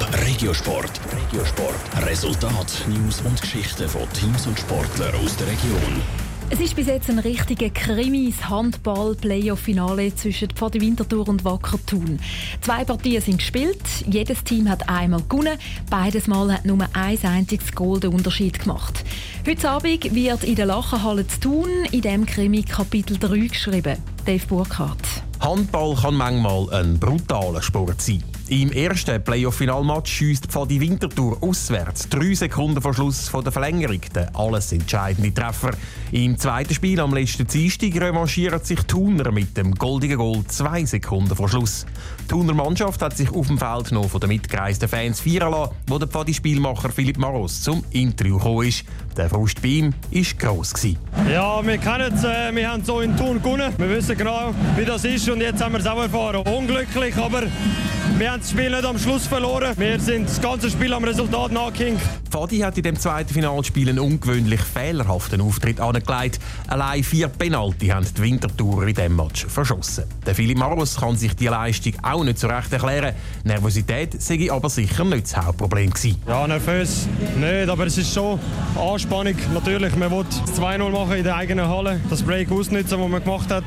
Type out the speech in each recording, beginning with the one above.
Top Regiosport. Regiosport. Resultat, News und Geschichten von Teams und Sportlern aus der Region. Es ist bis jetzt ein richtiger Krimis Handball-Playoff-Finale zwischen Pfadi Winterthur und Wacker Thun. Zwei Partien sind gespielt, jedes Team hat einmal gewonnen, beides Mal hat nur ein einziges Goal den Unterschied gemacht. Heute Abend wird in der Lachenhalle zu Thun in dem Krimi Kapitel 3 geschrieben. Dave Burkhardt. Handball kann manchmal ein brutaler Sport sein. Im ersten Playoff-Finalmatch schießt Pfadi Winterthur auswärts. Drei Sekunden vor Schluss von der Verlängerung. Der alles entscheidende Treffer. Im zweiten Spiel am letzten Dienstag revanchiert sich Thuner mit dem goldigen Goal zwei Sekunden vor Schluss. Die Thuner Mannschaft hat sich auf dem Feld noch von den mitgereisten Fans feiern lassen, wo der Pfadi-Spielmacher Philipp Maros zum Interview gekommen ist. Der Frust bei ihm war gross. Ja, wir kennen es, äh, wir haben so in Thun gewonnen. Wir wissen genau, wie das ist und jetzt haben wir es auch erfahren. Unglücklich, aber wir haben das Spiel nicht am Schluss verloren. Wir sind das ganze Spiel am Resultat nachgehängt. Fadi hat in dem zweiten Finalspiel einen ungewöhnlich fehlerhaften Auftritt angelegt. Allein vier Penalty haben die Wintertourer in diesem Match verschossen. Der Philipp Maros kann sich die Leistung auch nicht so recht erklären. Nervosität sei aber sicher nicht das Hauptproblem gewesen. Ja, nervös nicht, aber es ist schon Anspannung. Natürlich, man will 2-0 machen in der eigenen Halle, das Break ausnutzen, das man gemacht hat.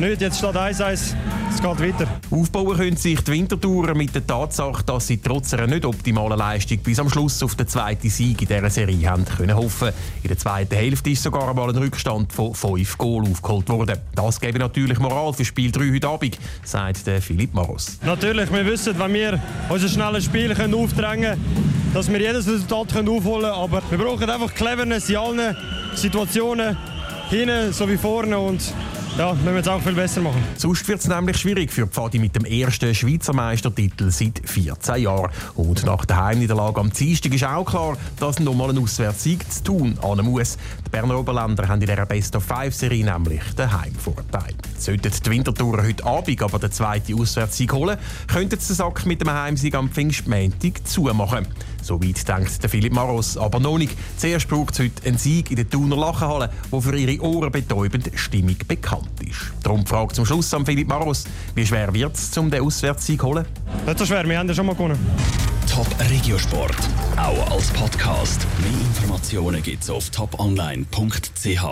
Nicht, jetzt steht 1-1, es geht weiter. Aufbauen können sich die Wintertourer mit der Tatsache, dass sie trotz einer nicht optimalen Leistung bis am Schluss auf den zweiten Sieg in dieser Serie haben können hoffen. In der zweiten Hälfte ist sogar einmal ein Rückstand von 5 Goal aufgeholt worden. Das gebe natürlich Moral für Spiel 3 heute Abend, sagt der Philipp Maros. Natürlich, wir wissen, wenn wir unser schnelles Spiel können aufdrängen können, dass wir jedes Resultat können aufholen können. Aber wir brauchen einfach Cleverness in allen Situationen, hinten sowie vorne. Und ja, müssen wir jetzt auch viel besser machen. Sonst wird es nämlich schwierig für Pfadi mit dem ersten Schweizer Meistertitel seit 14 Jahren. Und nach der Heimniederlage am Dienstag ist auch klar, dass nochmal ein Auswärtssieg zu tun an muss. Die Berner Oberländer haben in dieser Best-of-Five-Serie nämlich den Heimvorteil. Sollten die Wintertourer heute Abend aber den zweiten Auswärtssieg holen, könnten sie den Sack mit dem Heimsieg am Pfingstmäntig zumachen. Soweit denkt der Philipp Maros, aber noch nicht. Zuerst braucht es heute einen Sieg in der Thuner Lachenhalle, wo für ihre Ohren betäubend Stimmung bekannt ist. Darum fragt zum Schluss an Philipp Maros, wie schwer wird es, um den Auswärtssieg zu holen? Nicht so schwer, wir haben ja schon mal gewonnen. Top Regiosport, auch als Podcast. Mehr Informationen gibt es auf toponline.ch.